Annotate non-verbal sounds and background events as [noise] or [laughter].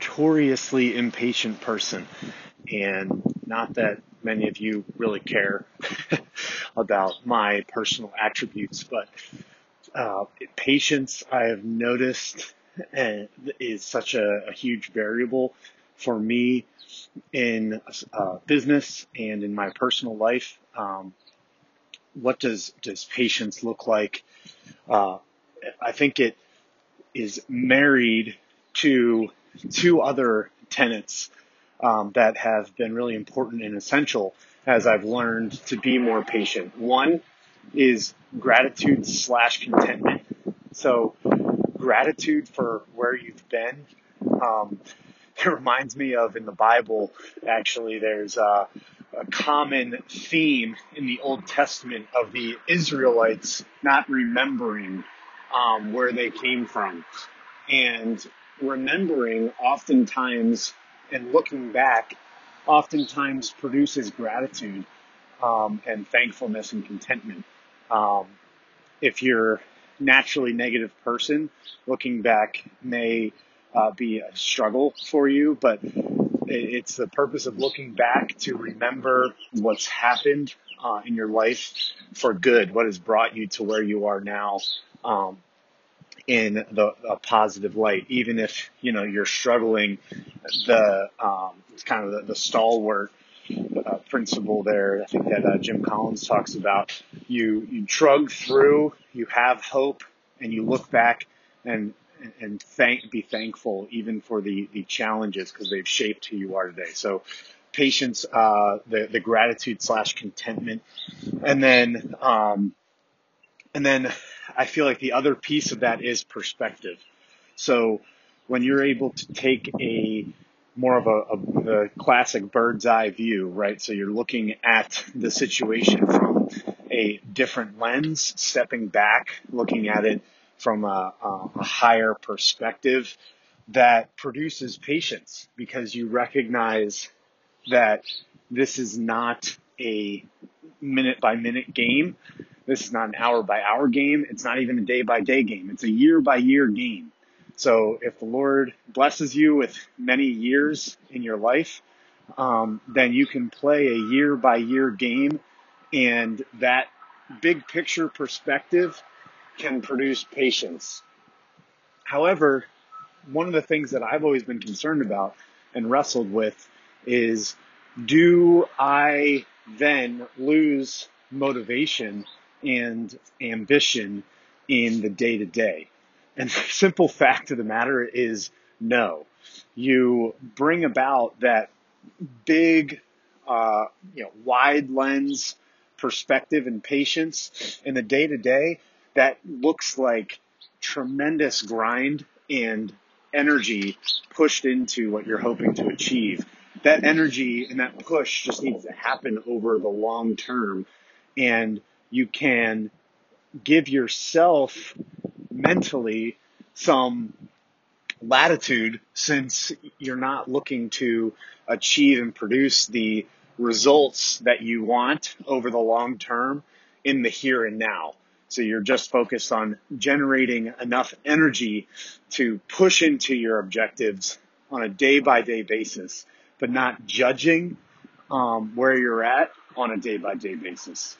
notoriously impatient person. And not that many of you really care [laughs] about my personal attributes, but uh, patience I have noticed is such a, a huge variable for me in uh, business and in my personal life. Um, what does does patience look like? Uh, I think it is married to two other tenets um, that have been really important and essential as I've learned to be more patient. One is gratitude slash contentment. So gratitude for where you've been. Um, [laughs] it reminds me of in the Bible, actually, there's a, a common theme in the Old Testament of the Israelites not remembering um, where they came from. And remembering oftentimes and looking back oftentimes produces gratitude um, and thankfulness and contentment. Um, if you're naturally negative person, looking back may uh, be a struggle for you, but it's the purpose of looking back to remember what's happened uh, in your life for good, what has brought you to where you are now. Um, in the a positive light, even if you know you're struggling. The um, it's kind of the, the stalwart uh, principle there. I think that uh, Jim Collins talks about. You you trug through, you have hope, and you look back and and thank be thankful even for the the challenges because they've shaped who you are today. So patience, uh, the the gratitude slash contentment, and then um, and then I feel like the other piece of that is perspective. So when you're able to take a more of a, a the classic bird's eye view, right? So you're looking at the situation from a different lens, stepping back, looking at it from a, a higher perspective that produces patience because you recognize that this is not a minute by minute game. This is not an hour by hour game. It's not even a day by day game. It's a year by year game. So if the Lord blesses you with many years in your life, um, then you can play a year by year game and that big picture perspective can produce patience. However, one of the things that I've always been concerned about and wrestled with is do I then lose motivation and ambition in the day to day? And the [laughs] simple fact of the matter is no. You bring about that big, uh, you know, wide lens perspective and patience in the day to day that looks like tremendous grind and energy pushed into what you're hoping to achieve. That energy and that push just needs to happen over the long term. And you can give yourself mentally some latitude since you're not looking to achieve and produce the results that you want over the long term in the here and now. So you're just focused on generating enough energy to push into your objectives on a day by day basis, but not judging um, where you're at on a day by day basis.